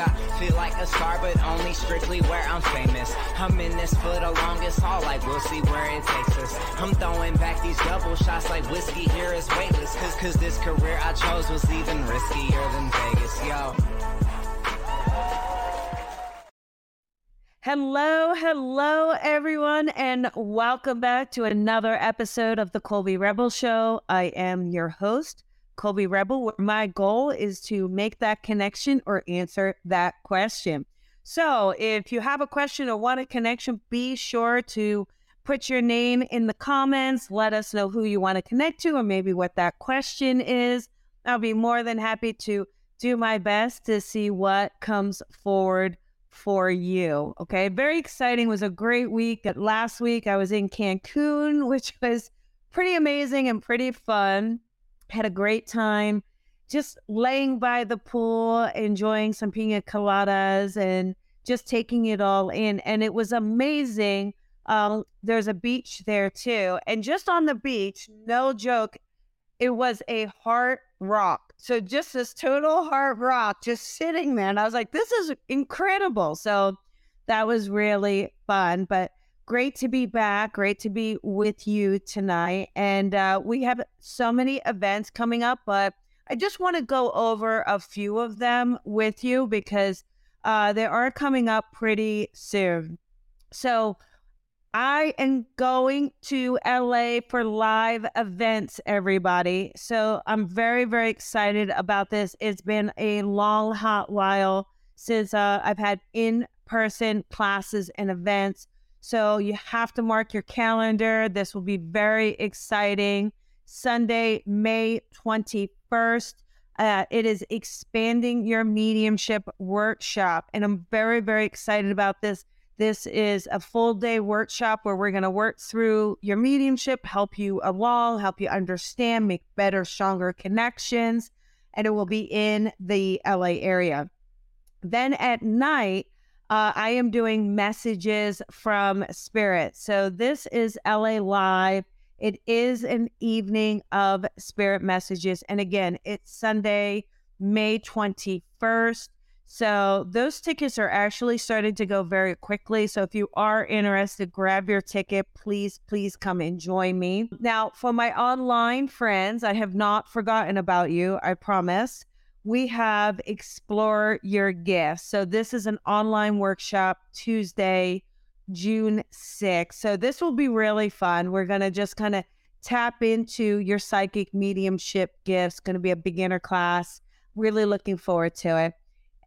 I feel like a star, but only strictly where I'm famous. I'm in this for the longest haul, like we'll see where it takes us. I'm throwing back these double shots like whiskey here is weightless. Cause, cause this career I chose was even riskier than Vegas, yo. Hello, hello, everyone, and welcome back to another episode of the Colby Rebel Show. I am your host, Colby Rebel, where my goal is to make that connection or answer that question. So, if you have a question or want a connection, be sure to put your name in the comments. Let us know who you want to connect to or maybe what that question is. I'll be more than happy to do my best to see what comes forward for you. Okay. Very exciting. It was a great week. Last week I was in Cancun, which was pretty amazing and pretty fun. Had a great time just laying by the pool, enjoying some pina coladas and just taking it all in. And it was amazing. Um, there's a beach there too. And just on the beach, no joke, it was a heart rock. So just this total heart rock just sitting there. And I was like, this is incredible. So that was really fun. But great to be back. Great to be with you tonight. And uh, we have so many events coming up, but I just want to go over a few of them with you because uh, they are coming up pretty soon. So I am going to LA for live events, everybody. So I'm very, very excited about this. It's been a long, hot while since uh, I've had in person classes and events. So you have to mark your calendar. This will be very exciting. Sunday, May 21st. Uh, it is expanding your mediumship workshop. And I'm very, very excited about this this is a full day workshop where we're going to work through your mediumship, help you along, help you understand, make better, stronger connections, and it will be in the LA area. Then at night, uh, I am doing messages from spirit. So this is LA Live. It is an evening of spirit messages. And again, it's Sunday, May 21st. So those tickets are actually starting to go very quickly. So if you are interested, grab your ticket. Please, please come and join me. Now, for my online friends, I have not forgotten about you. I promise. We have Explore Your Gifts. So this is an online workshop Tuesday, June 6th. So this will be really fun. We're going to just kind of tap into your psychic mediumship gifts. Going to be a beginner class. Really looking forward to it.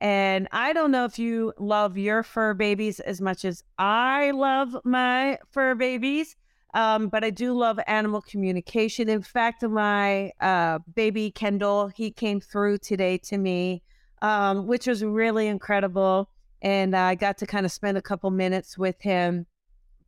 And I don't know if you love your fur babies as much as I love my fur babies, um, but I do love animal communication. In fact, my uh, baby Kendall, he came through today to me, um, which was really incredible. And I got to kind of spend a couple minutes with him.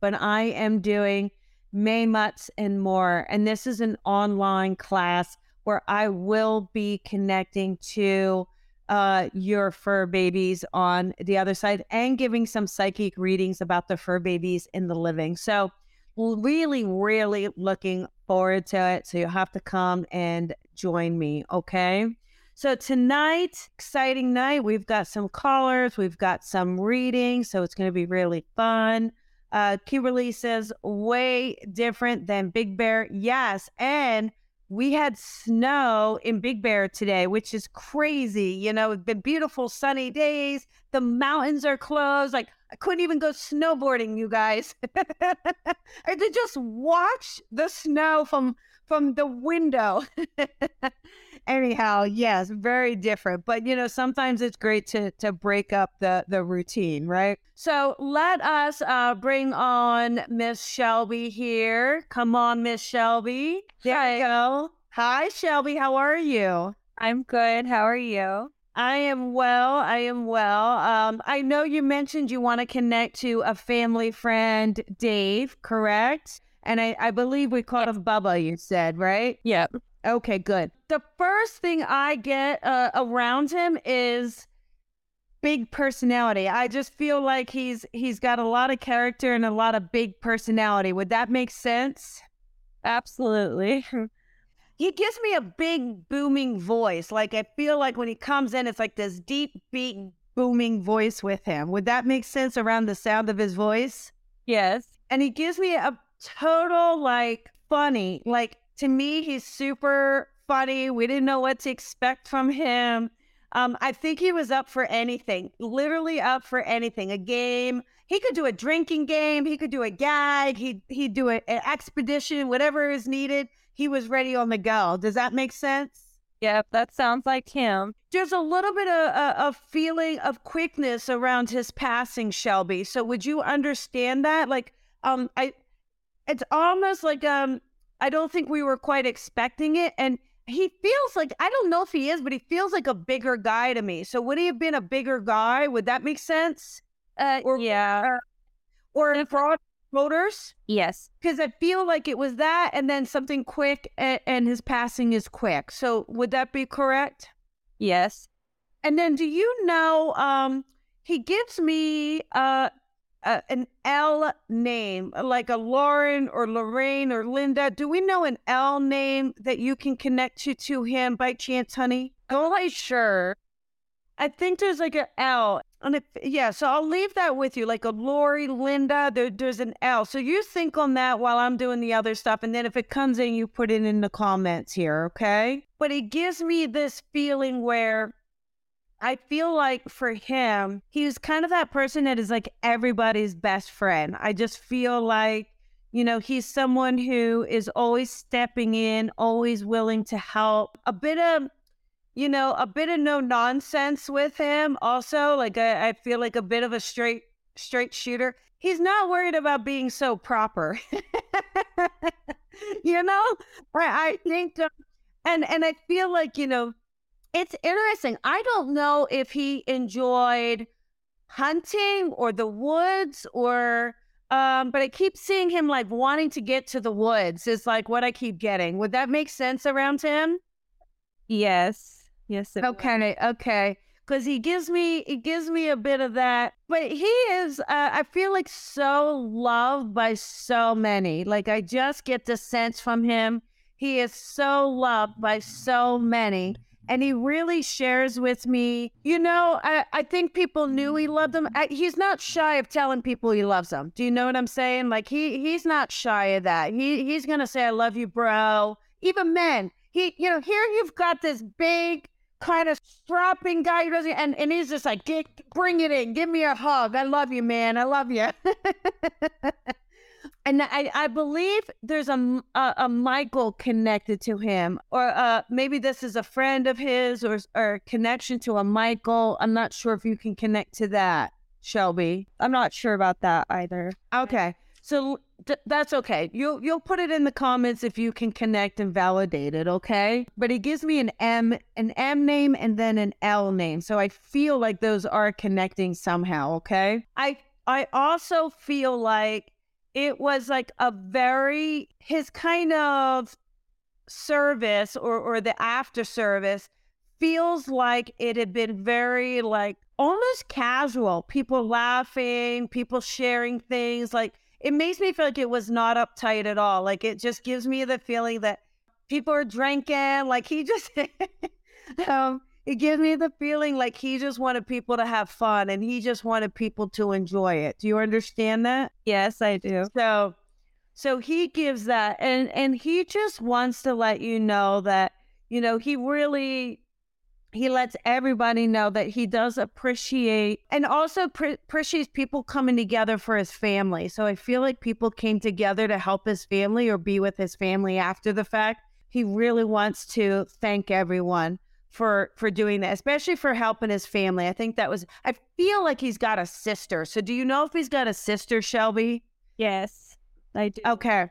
But I am doing May Mutts and more. And this is an online class where I will be connecting to uh, your fur babies on the other side and giving some psychic readings about the fur babies in the living. So, really, really looking forward to it. So, you'll have to come and join me. Okay. So, tonight, exciting night. We've got some callers, we've got some readings. So, it's going to be really fun. Uh, Kimberly says, way different than Big Bear. Yes. And we had snow in Big Bear today, which is crazy. You know, the beautiful sunny days. The mountains are closed. Like I couldn't even go snowboarding, you guys. I to just watch the snow from from the window. Anyhow, yes, very different. But you know, sometimes it's great to to break up the the routine, right? So let us uh, bring on Miss Shelby here. Come on, Miss Shelby. There Hi. you go. Hi, Shelby. How are you? I'm good. How are you? I am well. I am well. Um, I know you mentioned you want to connect to a family friend, Dave, correct? And I, I believe we called him Bubba, you said, right? Yep. Okay, good. The first thing I get uh, around him is big personality. I just feel like he's he's got a lot of character and a lot of big personality. Would that make sense? Absolutely. he gives me a big booming voice. Like I feel like when he comes in, it's like this deep beat booming voice with him. Would that make sense around the sound of his voice? Yes. And he gives me a total like funny. Like to me, he's super funny. We didn't know what to expect from him. Um, I think he was up for anything, literally up for anything. A game. He could do a drinking game. He could do a gag. He he'd do a, an expedition, whatever is needed. He was ready on the go. Does that make sense? Yep, that sounds like him. There's a little bit of a, a feeling of quickness around his passing, Shelby. So would you understand that? Like, um, I, it's almost like um, I don't think we were quite expecting it, and he feels like I don't know if he is, but he feels like a bigger guy to me. So would he have been a bigger guy? Would that make sense? Uh, Or- yeah. Or in broad shoulders? Yes. Because I feel like it was that, and then something quick, and, and his passing is quick. So would that be correct? Yes. And then do you know um he gives me uh, uh an L name like a Lauren or Lorraine or Linda. Do we know an L name that you can connect to to him by chance, honey? Oh, I'm sure. I think there's like an L. And if, yeah, so I'll leave that with you, like a Lori, Linda, there, there's an L. So you think on that while I'm doing the other stuff. And then if it comes in, you put it in the comments here, okay? But it gives me this feeling where I feel like for him, he's kind of that person that is like everybody's best friend. I just feel like, you know, he's someone who is always stepping in, always willing to help. A bit of you know, a bit of no nonsense with him. Also, like I, I feel like a bit of a straight straight shooter. He's not worried about being so proper. you know, I, I think, um, and and I feel like you know, it's interesting. I don't know if he enjoyed hunting or the woods or. Um, but I keep seeing him like wanting to get to the woods is like what I keep getting. Would that make sense around him? Yes. Yes. It would. Okay, okay. Because he gives me, he gives me a bit of that. But he is, uh, I feel like so loved by so many. Like I just get the sense from him, he is so loved by so many. And he really shares with me, you know, I, I think people knew he loved them. I, he's not shy of telling people he loves them. Do you know what I'm saying? Like he he's not shy of that. He he's gonna say, I love you, bro. Even men. He, you know, here you've got this big kind of strapping guy who doesn't, and, and he's just like, bring it in, give me a hug. I love you, man. I love you. and I, I believe there's a, a, a Michael connected to him, or uh, maybe this is a friend of his, or or connection to a Michael. I'm not sure if you can connect to that, Shelby. I'm not sure about that either. Okay. So th- that's okay. You'll you'll put it in the comments if you can connect and validate it, okay? But he gives me an M an M name and then an L name. So I feel like those are connecting somehow, okay? I I also feel like it was like a very his kind of service or or the after service feels like it had been very like almost casual people laughing people sharing things like it makes me feel like it was not uptight at all like it just gives me the feeling that people are drinking like he just um it gives me the feeling like he just wanted people to have fun and he just wanted people to enjoy it do you understand that Yes, I do. so so he gives that and and he just wants to let you know that you know he really he lets everybody know that he does appreciate and also pre- appreciates people coming together for his family. So I feel like people came together to help his family or be with his family after the fact. He really wants to thank everyone for for doing that, especially for helping his family. I think that was I feel like he's got a sister. So do you know if he's got a sister, Shelby? Yes, I do. Okay.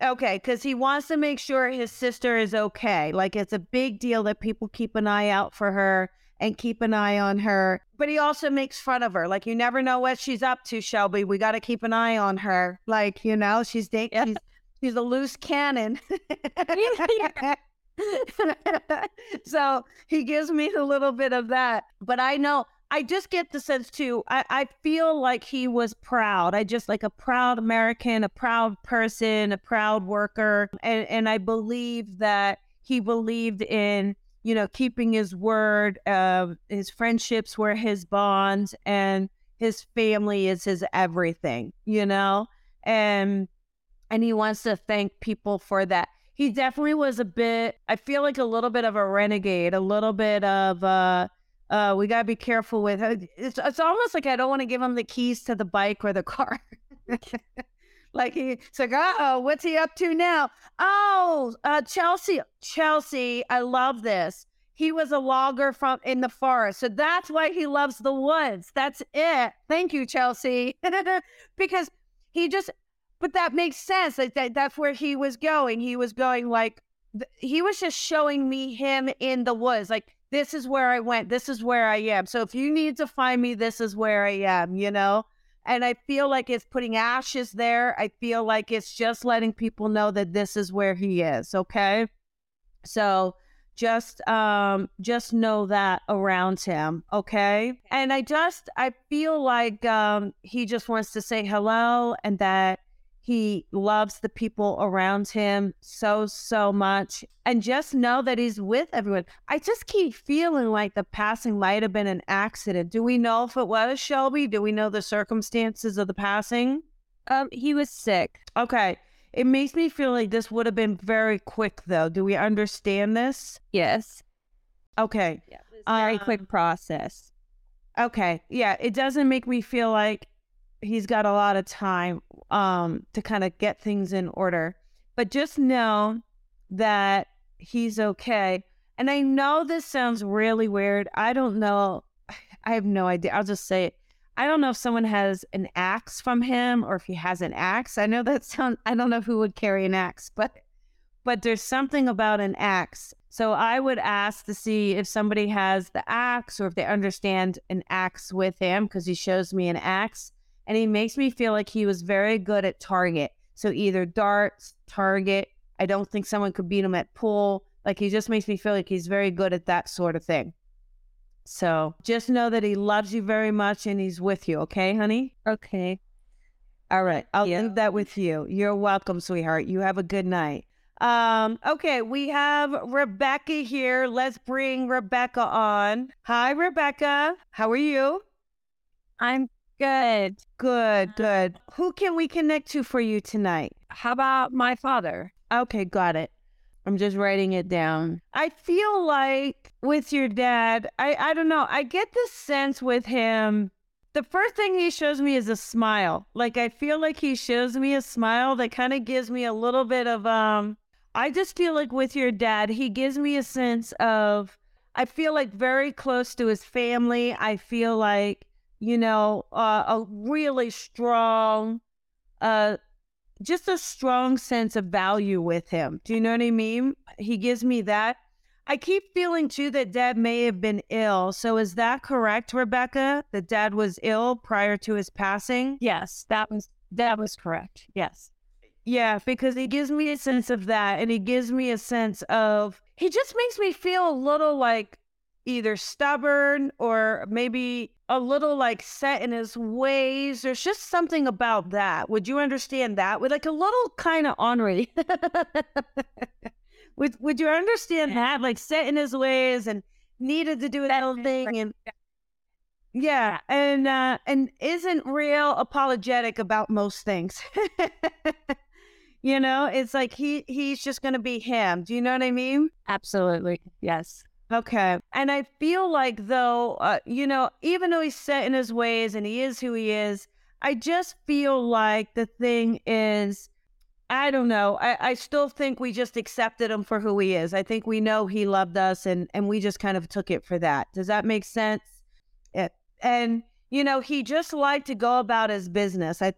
Okay, because he wants to make sure his sister is okay. Like it's a big deal that people keep an eye out for her and keep an eye on her. But he also makes fun of her. Like you never know what she's up to, Shelby. We got to keep an eye on her. Like you know, she's da- Yeah. she's, she's a loose cannon. so he gives me a little bit of that. But I know I just get the sense too. I, I feel like he was proud. I just like a proud American, a proud person, a proud worker. And and I believe that he believed in, you know, keeping his word. Uh, his friendships were his bonds, and his family is his everything. You know, and and he wants to thank people for that. He definitely was a bit. I feel like a little bit of a renegade, a little bit of. uh uh, we gotta be careful with it's. It's almost like I don't want to give him the keys to the bike or the car. like he, it's like, oh, what's he up to now? Oh, uh, Chelsea, Chelsea, I love this. He was a logger from in the forest, so that's why he loves the woods. That's it. Thank you, Chelsea, because he just. But that makes sense. Like that, that's where he was going. He was going like he was just showing me him in the woods, like this is where I went. This is where I am. So if you need to find me, this is where I am, you know? And I feel like it's putting ashes there. I feel like it's just letting people know that this is where he is. Okay. So just um just know that around him okay and i just i feel like um he just wants to say hello and that he loves the people around him so, so much. And just know that he's with everyone. I just keep feeling like the passing might have been an accident. Do we know if it was Shelby? Do we know the circumstances of the passing? Um, he was sick. Okay. It makes me feel like this would have been very quick, though. Do we understand this? Yes. Okay. Yeah, very um, quick process. Okay. Yeah. It doesn't make me feel like he's got a lot of time um, to kind of get things in order. But just know that he's okay. And I know this sounds really weird. I don't know. I have no idea. I'll just say it. I don't know if someone has an axe from him or if he has an axe. I know that sounds, I don't know who would carry an axe, but but there's something about an axe. So I would ask to see if somebody has the axe or if they understand an axe with him because he shows me an axe and he makes me feel like he was very good at target. So either darts, target. I don't think someone could beat him at pool. Like he just makes me feel like he's very good at that sort of thing. So just know that he loves you very much and he's with you. Okay, honey? Okay. All right. I'll yeah. leave that with you. You're welcome, sweetheart. You have a good night. Um, okay, we have Rebecca here. Let's bring Rebecca on. Hi, Rebecca. How are you? I'm Good. Good, good. Who can we connect to for you tonight? How about my father? Okay, got it. I'm just writing it down. I feel like with your dad, I, I don't know, I get this sense with him. The first thing he shows me is a smile. Like I feel like he shows me a smile that kind of gives me a little bit of um I just feel like with your dad, he gives me a sense of I feel like very close to his family. I feel like you know, uh, a really strong, uh, just a strong sense of value with him. Do you know what I mean? He gives me that. I keep feeling too that dad may have been ill. So is that correct, Rebecca? That dad was ill prior to his passing? Yes, that was that was correct. Yes. Yeah, because he gives me a sense of that and he gives me a sense of he just makes me feel a little like either stubborn or maybe a little like set in his ways. There's just something about that. Would you understand that? With like a little kind of ornery. would would you understand that? Like set in his ways and needed to do his own thing and yeah, and uh and isn't real apologetic about most things. you know, it's like he he's just gonna be him. Do you know what I mean? Absolutely. Yes. Okay. And I feel like, though, uh, you know, even though he's set in his ways and he is who he is, I just feel like the thing is, I don't know. I, I still think we just accepted him for who he is. I think we know he loved us and, and we just kind of took it for that. Does that make sense? And, you know, he just liked to go about his business. I,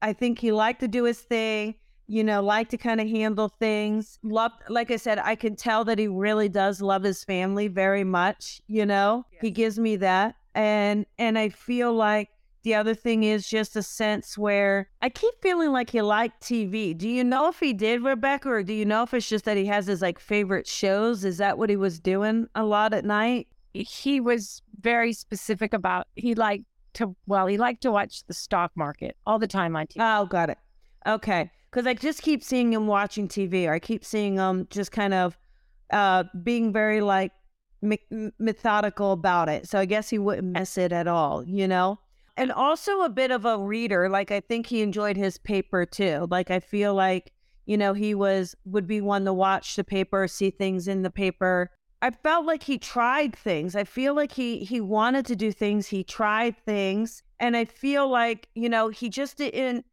I think he liked to do his thing you know, like to kind of handle things. Love, like I said, I can tell that he really does love his family very much. You know, yes. he gives me that, and and I feel like the other thing is just a sense where I keep feeling like he liked TV. Do you know if he did, Rebecca, or do you know if it's just that he has his like favorite shows? Is that what he was doing a lot at night? He was very specific about he liked to well, he liked to watch the stock market all the time on TV. Oh, got it. Okay because I just keep seeing him watching TV, or I keep seeing him just kind of uh, being very like me- methodical about it. So I guess he wouldn't miss it at all, you know? And also a bit of a reader. Like I think he enjoyed his paper too. Like I feel like, you know, he was would be one to watch the paper, see things in the paper. I felt like he tried things. I feel like he he wanted to do things. He tried things. And I feel like, you know, he just didn't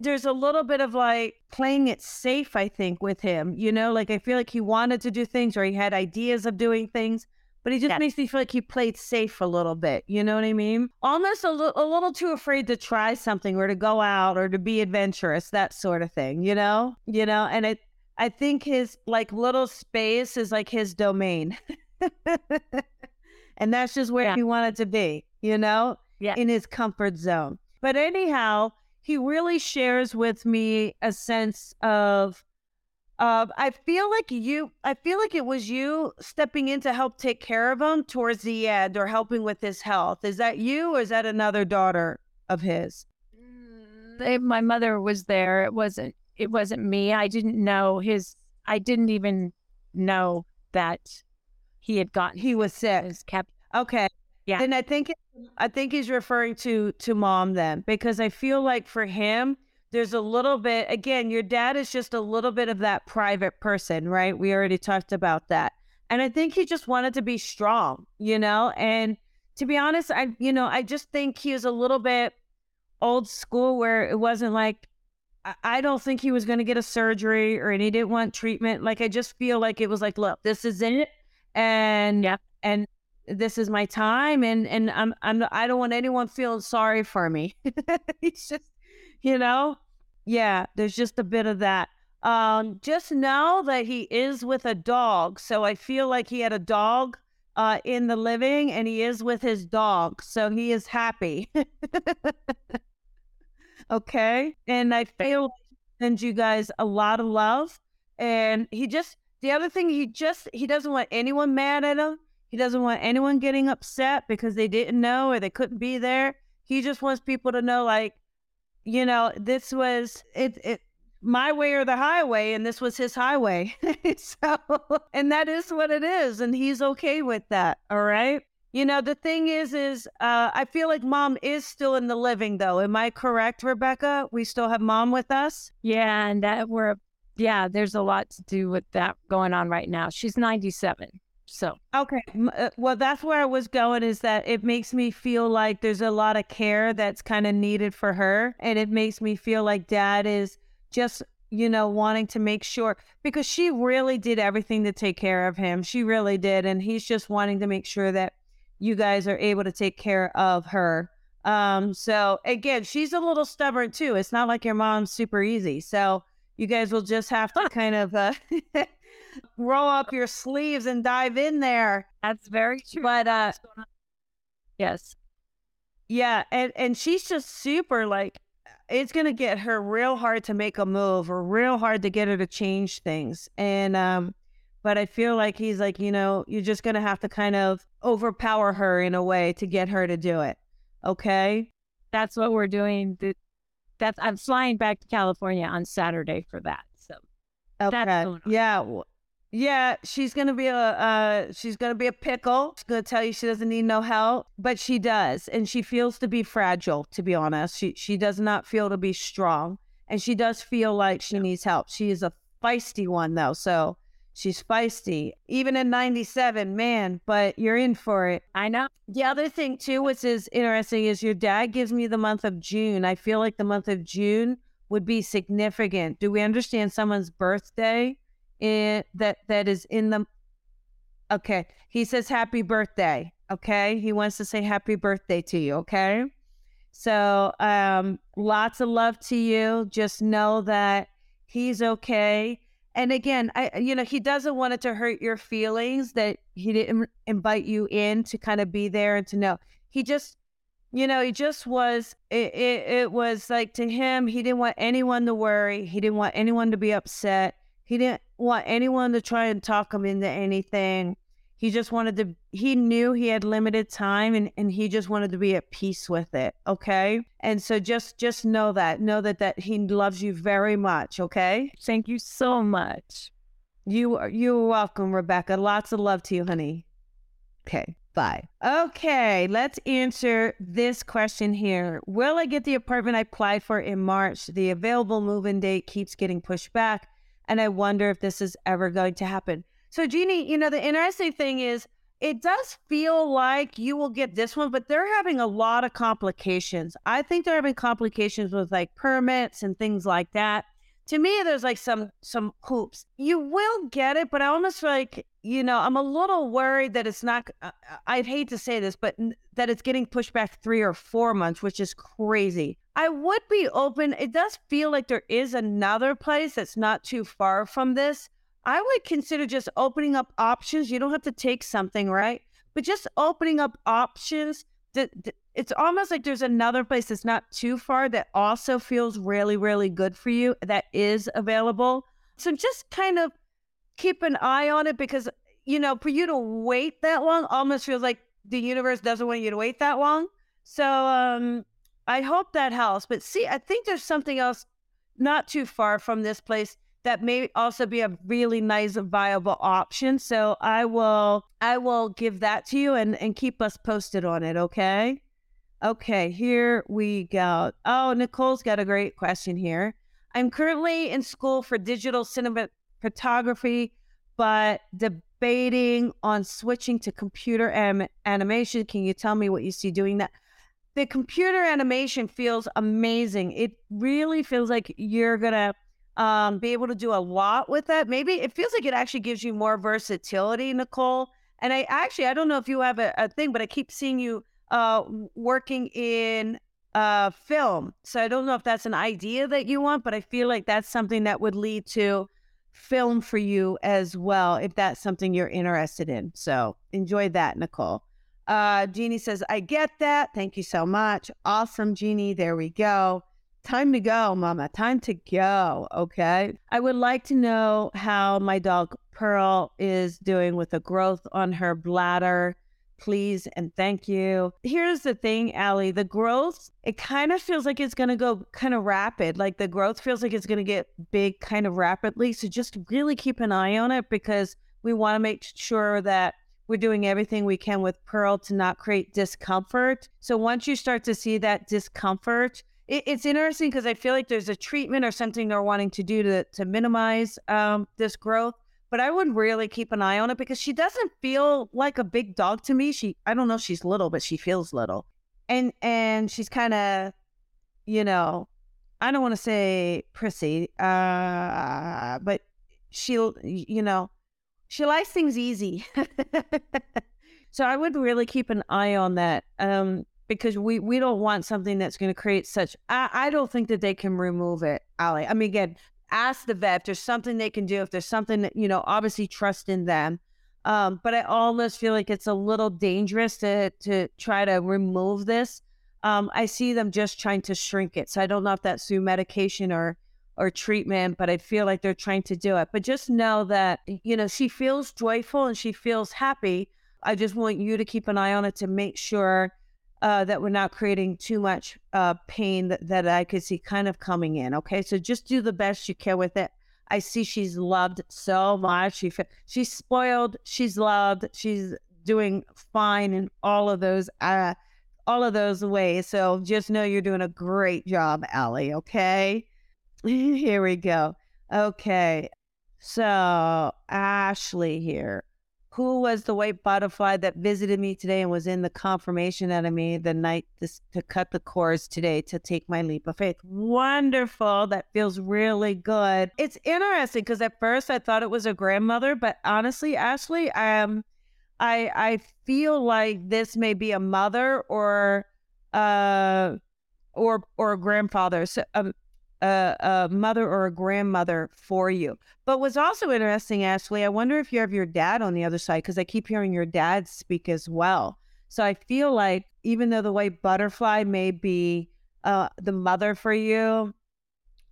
there's a little bit of like playing it safe, I think, with him. You know, like I feel like he wanted to do things or he had ideas of doing things, but he just makes me feel like he played safe a little bit. You know what I mean? Almost a, l- a little too afraid to try something or to go out or to be adventurous, that sort of thing. You know, you know, and it. I think his like little space is like his domain. and that's just where Yeah. he wanted to be, you know, Yeah. in his comfort zone. But anyhow, he really shares with me a sense of of I feel like you I feel like it was you stepping in to help take care of him towards the end or helping with his health. Is that you or is that another daughter of his? Mm, they, my mother was there. It wasn't. It wasn't me. I didn't know his. I didn't even know that he had gotten He was sick. his kept. Okay. Yeah. Then I think I think he's referring to to mom then because I feel like for him there's a little bit again your dad is just a little bit of that private person, right? We already talked about that. And I think he just wanted to be strong, you know? And to be honest, I you know, I just think he was a little bit old school where it wasn't like I- I don't think he was going to get a surgery or and he didn't want treatment. Like I just feel like it was like, look, this is it, and Yeah. and this is my time, and and I'm I'm I don't want anyone feeling sorry for me. He's just, you know, yeah. There's just a bit of that. Um, just know that he is with a dog, so I feel like he had a dog uh in the living, and he is with his dog, so he is happy. okay, and I feel send you guys a lot of love, and he just the other thing he just he doesn't want anyone mad at him. He doesn't want anyone getting upset because they didn't know or they couldn't be there. He just wants people to know, like, you know, this was it. It my way or the highway, and this was his highway. so, and that is what it is, and he's okay with that. All right. You know, the thing is, is uh, I feel like mom is still in the living, though. Am I correct, Rebecca? We still have mom with us. Yeah, and that we're. Yeah, there's a lot to do with that going on right now. She's 97, so Okay. Uh, Well, that's where I was going is that it makes me feel like there's a lot of care that's kind of needed for her. And it makes me feel like dad is just, you know, wanting to make sure because she really did everything to take care of him. She really did. And he's just wanting to make sure that you guys are able to take care of her. Um, so again, she's a little stubborn too. It's not like your mom's super easy. So you guys will just have to kind of uh, roll up your sleeves and dive in there. that's very true. But uh yes, yeah, and and she's just super like it's going to get her real hard to make a move or real hard to get her to change things. And um but I feel like he's like, you know, you're just going to have to kind of overpower her in a way to get her to do it. Okay? that's what we're doing. That's I'm flying back to California on Saturday for that. So Okay. That's going on. Yeah. Yeah, she's gonna be a uh, she's gonna be a pickle. She's gonna tell you she doesn't need no help, but she does, and she feels to be fragile. To be honest, she she does not feel to be strong, and she does feel like she needs help. She is a feisty one though, so she's feisty. Even in '97, man, but you're in for it. I know. The other thing too, which is interesting, is your dad gives me the month of June. I feel like the month of June would be significant. Do we understand someone's birthday in, that that is in the? Okay, he says happy birthday. Okay, he wants to say happy birthday to you. Okay, so um, lots of love to you. Just know that he's okay. And again, I you know he doesn't want it to hurt your feelings that he didn't invite you in to kind of be there and to know. He just you know, he just was it, it it was like to him, he didn't want anyone to worry. He didn't want anyone to be upset. He didn't want anyone to try and talk him into anything. He just wanted to he knew he had limited time and, and he just wanted to be at peace with it. Okay. And so just just know that. Know that that he loves you very much. Okay. Thank you so much. You are you're welcome, Rebecca. Lots of love to you, honey. Okay, bye. Okay, let's answer this question here. Will I get the apartment I applied for in March? The available move in date keeps getting pushed back, and I wonder if this is ever going to happen. So, Jeannie, you know, the interesting thing is it does feel like you will get this one, but they're having a lot of complications. I think they're having complications with like permits and things like that. To me, there's like some some hoops. You will get it, but I almost like you know I'm a little worried that it's not. I'd hate to say this, but that it's getting pushed back three or four months, which is crazy. I would be open. It does feel like there is another place that's not too far from this I would consider just opening up options. You don't have to take something, right? But just opening up options. It's almost like there's another place that's not too far that also feels really, really good for you that is available. So just kind of keep an eye on it because, you know, for you to wait that long almost feels like the universe doesn't want you to wait that long. So um, I hope that helps. But see, I think there's something else not too far from this place that may also be a really nice viable option. So I will I will give that to you and, and keep us posted on it, okay? Okay, here we go. Oh, Nicole's got a great question here. I'm currently in school for digital cinematography, but debating on switching to computer am- animation. Can you tell me what you see doing that? The computer animation feels amazing. It really feels like you're to um, be able to do a lot with that. Maybe it feels like it actually gives you more versatility, Nicole. And I actually, I don't know if you have a, a thing, but I keep seeing you uh, working in uh, film. So I don't know if that's an idea that you want, but I feel like that's something that would lead to film for you as well, if that's something you're interested in. So enjoy that, Nicole. Uh, Jeannie says, I get that. Thank you so much. Awesome, Jeannie. There we go. Time to go, mama. Time to go. Okay. I would like to know how my dog Pearl is doing with the growth on her bladder. Please and thank you. Here's the thing, Allie the growth, it kind of feels like it's going to go kind of rapid. Like the growth feels like it's going to get big kind of rapidly. So just really keep an eye on it because we want to make sure that we're doing everything we can with Pearl to not create discomfort. So once you start to see that discomfort, it, it's interesting because I feel like there's a treatment or something they're wanting to do to to minimize um, this growth. But I would really keep an eye on it because she doesn't feel like a big dog to me. She I don't know she's little, but she feels little, and and she's kind of, you know, I don't want to say prissy, uh, but she'll you know she likes things easy. so I would really keep an eye on that. Um, because we we don't want something that's going to create such. I, I don't think that they can remove it, Ali. I mean, again, ask the vet if there's something they can do. If there's something that you know, obviously trust in them. Um, but I almost feel like it's a little dangerous to to try to remove this. Um, I see them just trying to shrink it. So I don't know if that's through medication or or treatment, but I feel like they're trying to do it. But just know that you know she feels joyful and she feels happy. I just want you to keep an eye on it to make sure uh, that we're not creating too much uh, pain that, that I could see kind of coming in. Okay, so just do the best you can with it. I see she's loved so much. She she's spoiled. She's loved. She's doing fine in all of those uh, all of those ways. So just know you're doing a great job, Allie. Okay, here we go. Okay, so Ashley here who was the white butterfly that visited me today and was in the confirmation enemy the night this, to cut the cords today to take my leap of faith. Wonderful. That feels really good. It's interesting because at first I thought it was a grandmother, but honestly, Ashley, um, I I feel like this may be a mother or uh or or a grandfather. So um, a, a mother or a grandmother for you. But what's also interesting, Ashley, I wonder if you have your dad on the other side because I keep hearing your dad speak as well. So I feel like even though the white butterfly may be uh, the mother for you,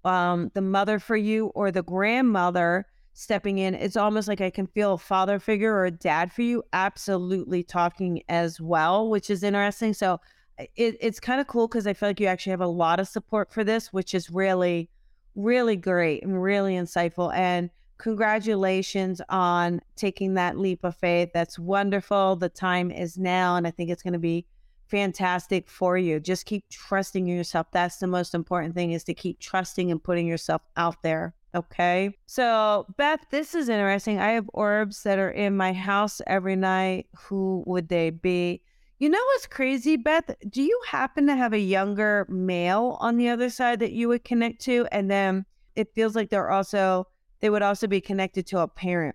um, the mother for you, or the grandmother stepping in, it's almost like I can feel a father figure or a dad for you absolutely talking as well, which is interesting. So it, it's kind of cool because I feel like you actually have a lot of support for this, which is really, really great and really insightful. And congratulations on taking that leap of faith. That's wonderful. The time is now, and I think it's going to be fantastic for you. Just keep trusting yourself. That's the most important thing is to keep trusting and putting yourself out there. Okay. So, Beth, this is interesting. I have orbs that are in my house every night. Who would they be? You know what's crazy, Beth? Do you happen to have a younger male on the other side that you would connect to? And then it feels like they're also they would also be connected to a parent.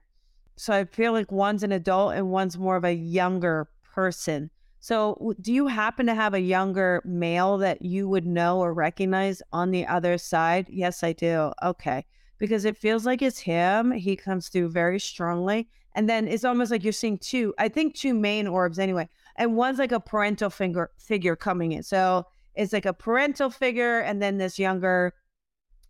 So I feel like one's an adult and one's more of a younger person. So do you happen to have a younger male that you would know or recognize on the other side? Yes, I do. Okay. Because it feels like it's him. He comes through very strongly. And then it's almost like you're seeing two, I think two main orbs anyway. And one's like a parental figure figure coming in. So it's like a parental figure and then this younger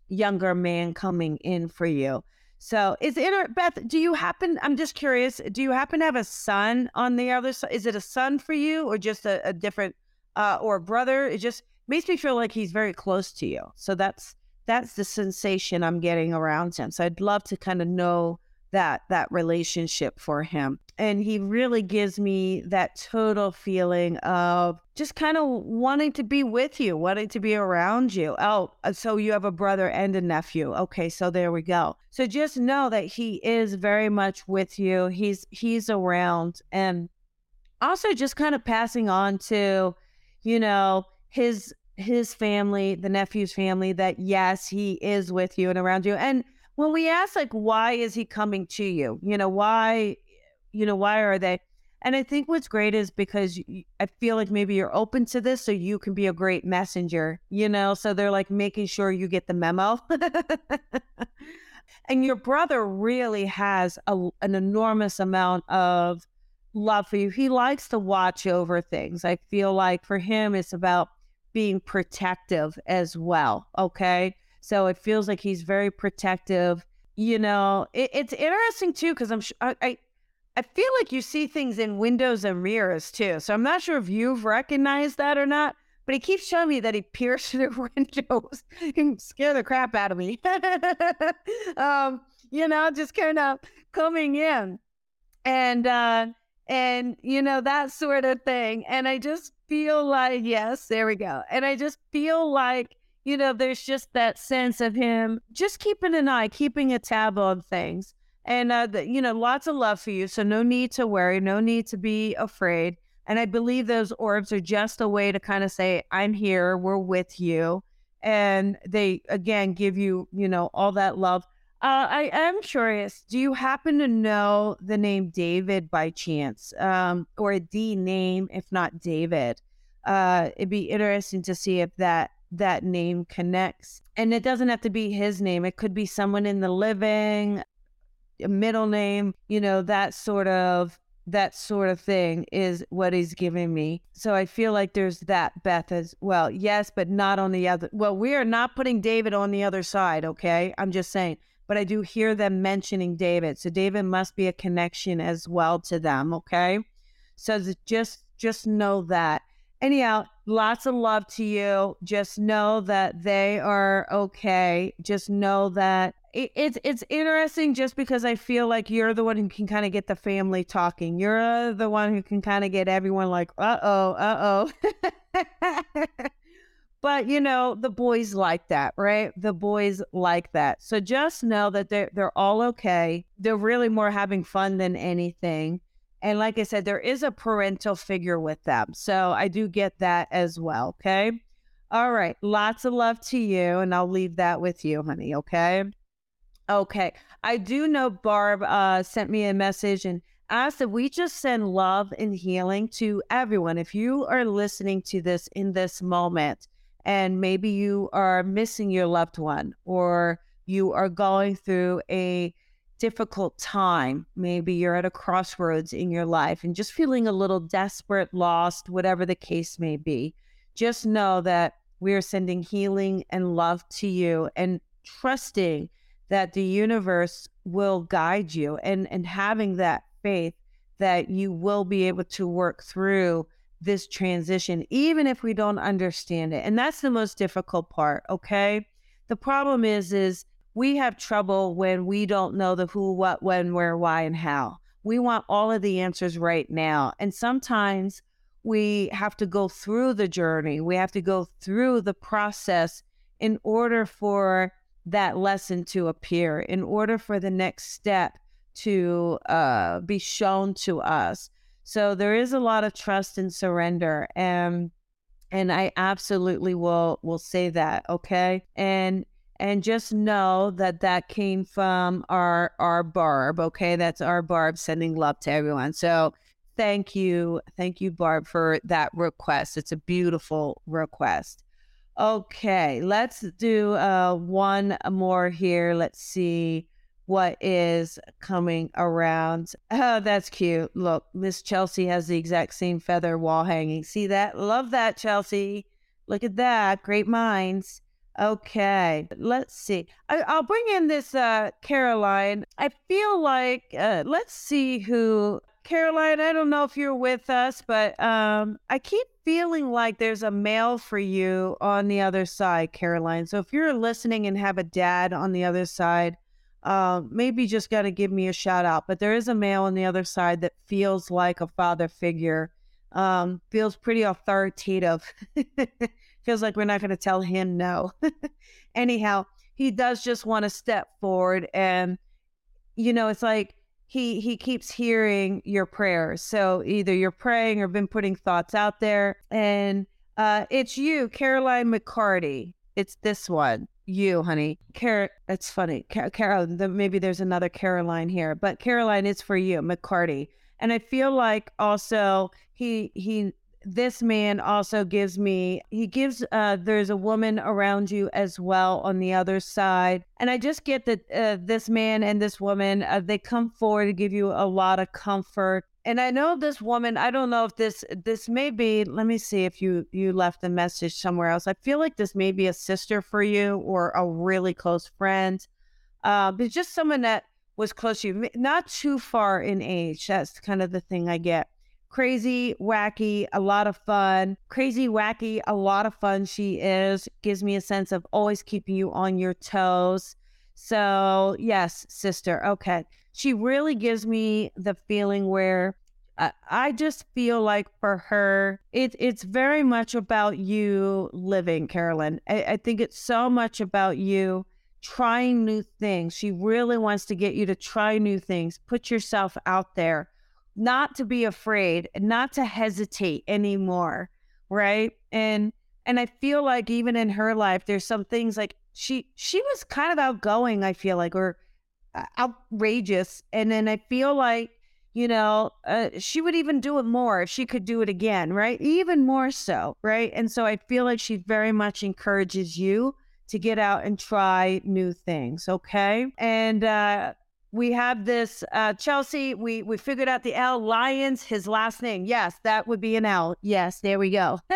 younger man coming in for you. So is it Beth? Do you happen? I'm just curious. Do you happen to have a son on the other side? Is it a son for you, or just a, a different, uh, or a brother? It just makes me feel like he's very close to you. So that's that's the sensation I'm getting around him. So I'd love to kind of know that that relationship for him and he really gives me that total feeling of just kind of wanting to be with you wanting to be around you. Oh uh, so you have a brother and a nephew. Okay so there we go. So just know that he is very much with you. He's he's around. And also just kind of passing on to you know his his family the nephew's family that yes he is with you and around you. And when we ask like why is he coming to you? You know why you know why are they? And i think what's great is because i feel like maybe you're open to this so you can be a great messenger you know? So they're like making sure you get the memo. And your brother really has a, an enormous amount of love for you. He likes to watch over things. I feel like for him it's about being protective as well okay? So it feels like he's very protective. You know, it, it's interesting too because I'm I, I I feel like you see things in windows and mirrors too. So I'm not sure if you've recognized that or not. But he keeps showing me that he peers through windows and scare the crap out of me. um, you know, just kind of coming in, and uh, and you know that sort of thing. And I just feel like yes, there we go. And I just feel like you know, there's just that sense of him just keeping an eye, keeping a tab on things. And, uh, the, you know, lots of love for you. So no need to worry, no need to be afraid. And I believe those orbs are just a way to kind of say, I'm here, we're with you. And they, again, give you, you know, all that love. Uh, I am curious. Do you happen to know the name David by chance, um, or a D name, if not David? Uh, it'd be interesting to see if that that name connects. And it doesn't have to be his name, it could be someone in the living, a middle name, you know, that sort of that sort of thing is what he's giving me. So I feel like there's that Beth as well. Yes, but not on the other. Well, we are not putting David on the other side, okay? I'm just saying. But I do hear them mentioning David. So David must be a connection as well to them, okay? So just just know that. Anyhow, lots of love to you. Just know that they are okay. Just know that it, it's it's interesting just because I feel like you're the one who can kind of get the family talking. You're the one who can kind of get everyone like, uh oh, uh oh. but you know, the boys like that, right? The boys like that. So just know that they're they're all okay. They're really more having fun than anything. And like I said, there is a parental figure with them. So I do get that as well. Okay. All right. Lots of love to you. And I'll leave that with you, honey. Okay. Okay. I do know Barb uh, sent me a message and asked that we just send love and healing to everyone. If you are listening to this in this moment and maybe you are missing your loved one or you are going through a difficult time. Maybe you're at a crossroads in your life and just feeling a little desperate, lost, whatever the case may be. Just know that we are sending healing and love to you and trusting that the universe will guide you and, and having that faith that you will be able to work through this transition, even if we don't understand it. And that's the most difficult part. Okay. The problem is, is we have trouble when we don't know the who, what, when, where, why, and how. We want all of the answers right now. And sometimes we have to go through the journey, we have to go through the process in order for that lesson to appear, in order for the next step to uh, be shown to us. So there is a lot of trust and surrender, and and I absolutely will will say that. Okay, and and just know that that came from our our barb okay that's our barb sending love to everyone so thank you thank you barb for that request it's a beautiful request okay let's do uh one more here let's see what is coming around oh that's cute look miss chelsea has the exact same feather wall hanging see that love that chelsea look at that great minds Okay, let's see. I, will bring in this uh, Caroline. I feel like uh, let's see who Caroline. I don't know if you're with us, but um, I keep feeling like there's a male for you on the other side, Caroline. So if you're listening and have a dad on the other side, uh, maybe just got to give me a shout out. But there is a male on the other side that feels like a father figure. Um, feels pretty authoritative. feels like we're not going to tell him no. Anyhow, he does just want to step forward and you know, it's like he he keeps hearing your prayers. So either you're praying or been putting thoughts out there and uh it's you, Caroline McCarty. It's this one. You, honey. Car it's funny. Car- Carol, the, maybe there's another Caroline here, but Caroline is for you, McCarty. And I feel like also he he this man also gives me he gives uh there's a woman around you as well on the other side. And i just get that uh, this man and this woman uh, they come forward to give you a lot of comfort. And i know this woman i don't know if this this may be let me see if you you left a message somewhere else. I feel like this may be a sister for you or a really close friend uh but just someone that was close to you not too far in age. That's kind of the thing i get crazy, wacky, a lot of fun. Crazy, wacky, a lot of fun she is. Gives me a sense of always keeping you on your toes. So, yes, sister. Okay. She really gives me the feeling where uh, I just feel like for her, it, it's very much about you living, Carolyn. I, I think it's so much about you trying new things. She really wants to get you to try new things, put yourself out there not to be afraid, and not to hesitate anymore, right? And and I feel like even in her life, there's some things like she she was kind of outgoing. I feel like or uh, outrageous, and then I feel like you know uh, she would even do it more if she could do it again, right? Even more so, right? And so I feel like she very much encourages you to get out and try new things, okay? And uh, we have this uh, Chelsea. We we figured out the L Lions. His last name, yes, that would be an L. Yes, there we go.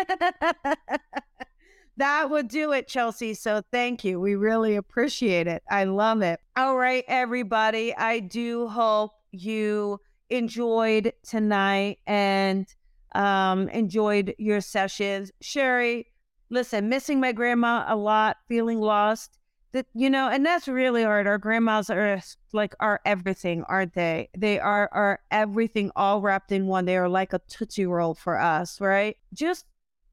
that would do it, Chelsea. So thank you. We really appreciate it. I love it. All right, everybody. I do hope you enjoyed tonight and um, enjoyed your sessions. Sherry, listen, missing my grandma a lot, feeling lost that you know and that's really hard. Our grandmas are like our everything aren't they? They are our everything all wrapped in one. They are like a tootsie roll for us right? Just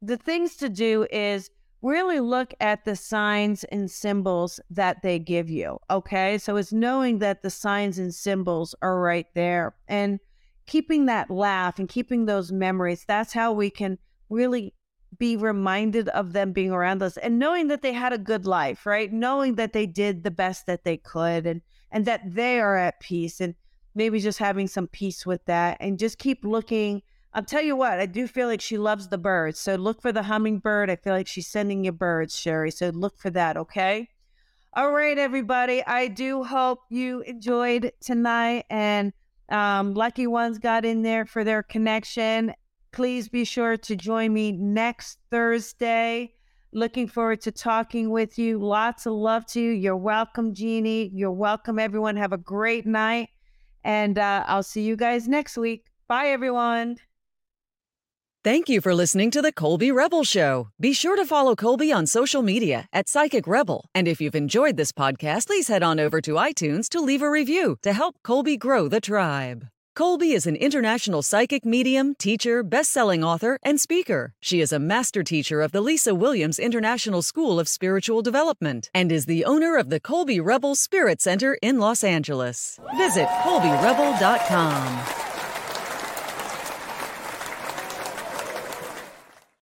the things to do is really look at the signs and symbols that they give you okay? So it's knowing that the signs and symbols are right there and keeping that laugh and keeping those memories that's how we can really be reminded of them being around us and knowing that they had a good life, right? Knowing that they did the best that they could and and that they are at peace and maybe just having some peace with that and just keep looking. I'll tell you what, I do feel like she loves the birds. So look for the hummingbird. I feel like she's sending you birds, Sherry. So look for that, okay? All right, everybody. I do hope you enjoyed tonight and um, lucky ones got in there for their connection. Please be sure to join me next Thursday. Looking forward to talking with you. Lots of love to you. You're welcome, Jeannie. You're welcome, everyone. Have a great night. And uh, I'll see you guys next week. Bye, everyone. Thank you for listening to the Colby Rebel Show. Be sure to follow Colby on social media at Psychic Rebel. And if you've enjoyed this podcast, please head on over to iTunes to leave a review to help Colby grow the tribe. Colby is an international psychic medium, teacher, best-selling author, and speaker. She is a master teacher of the Lisa Williams International School of Spiritual Development and is the owner of the Colby Rebel Spirit Center in Los Angeles. Visit colbyrebel.com.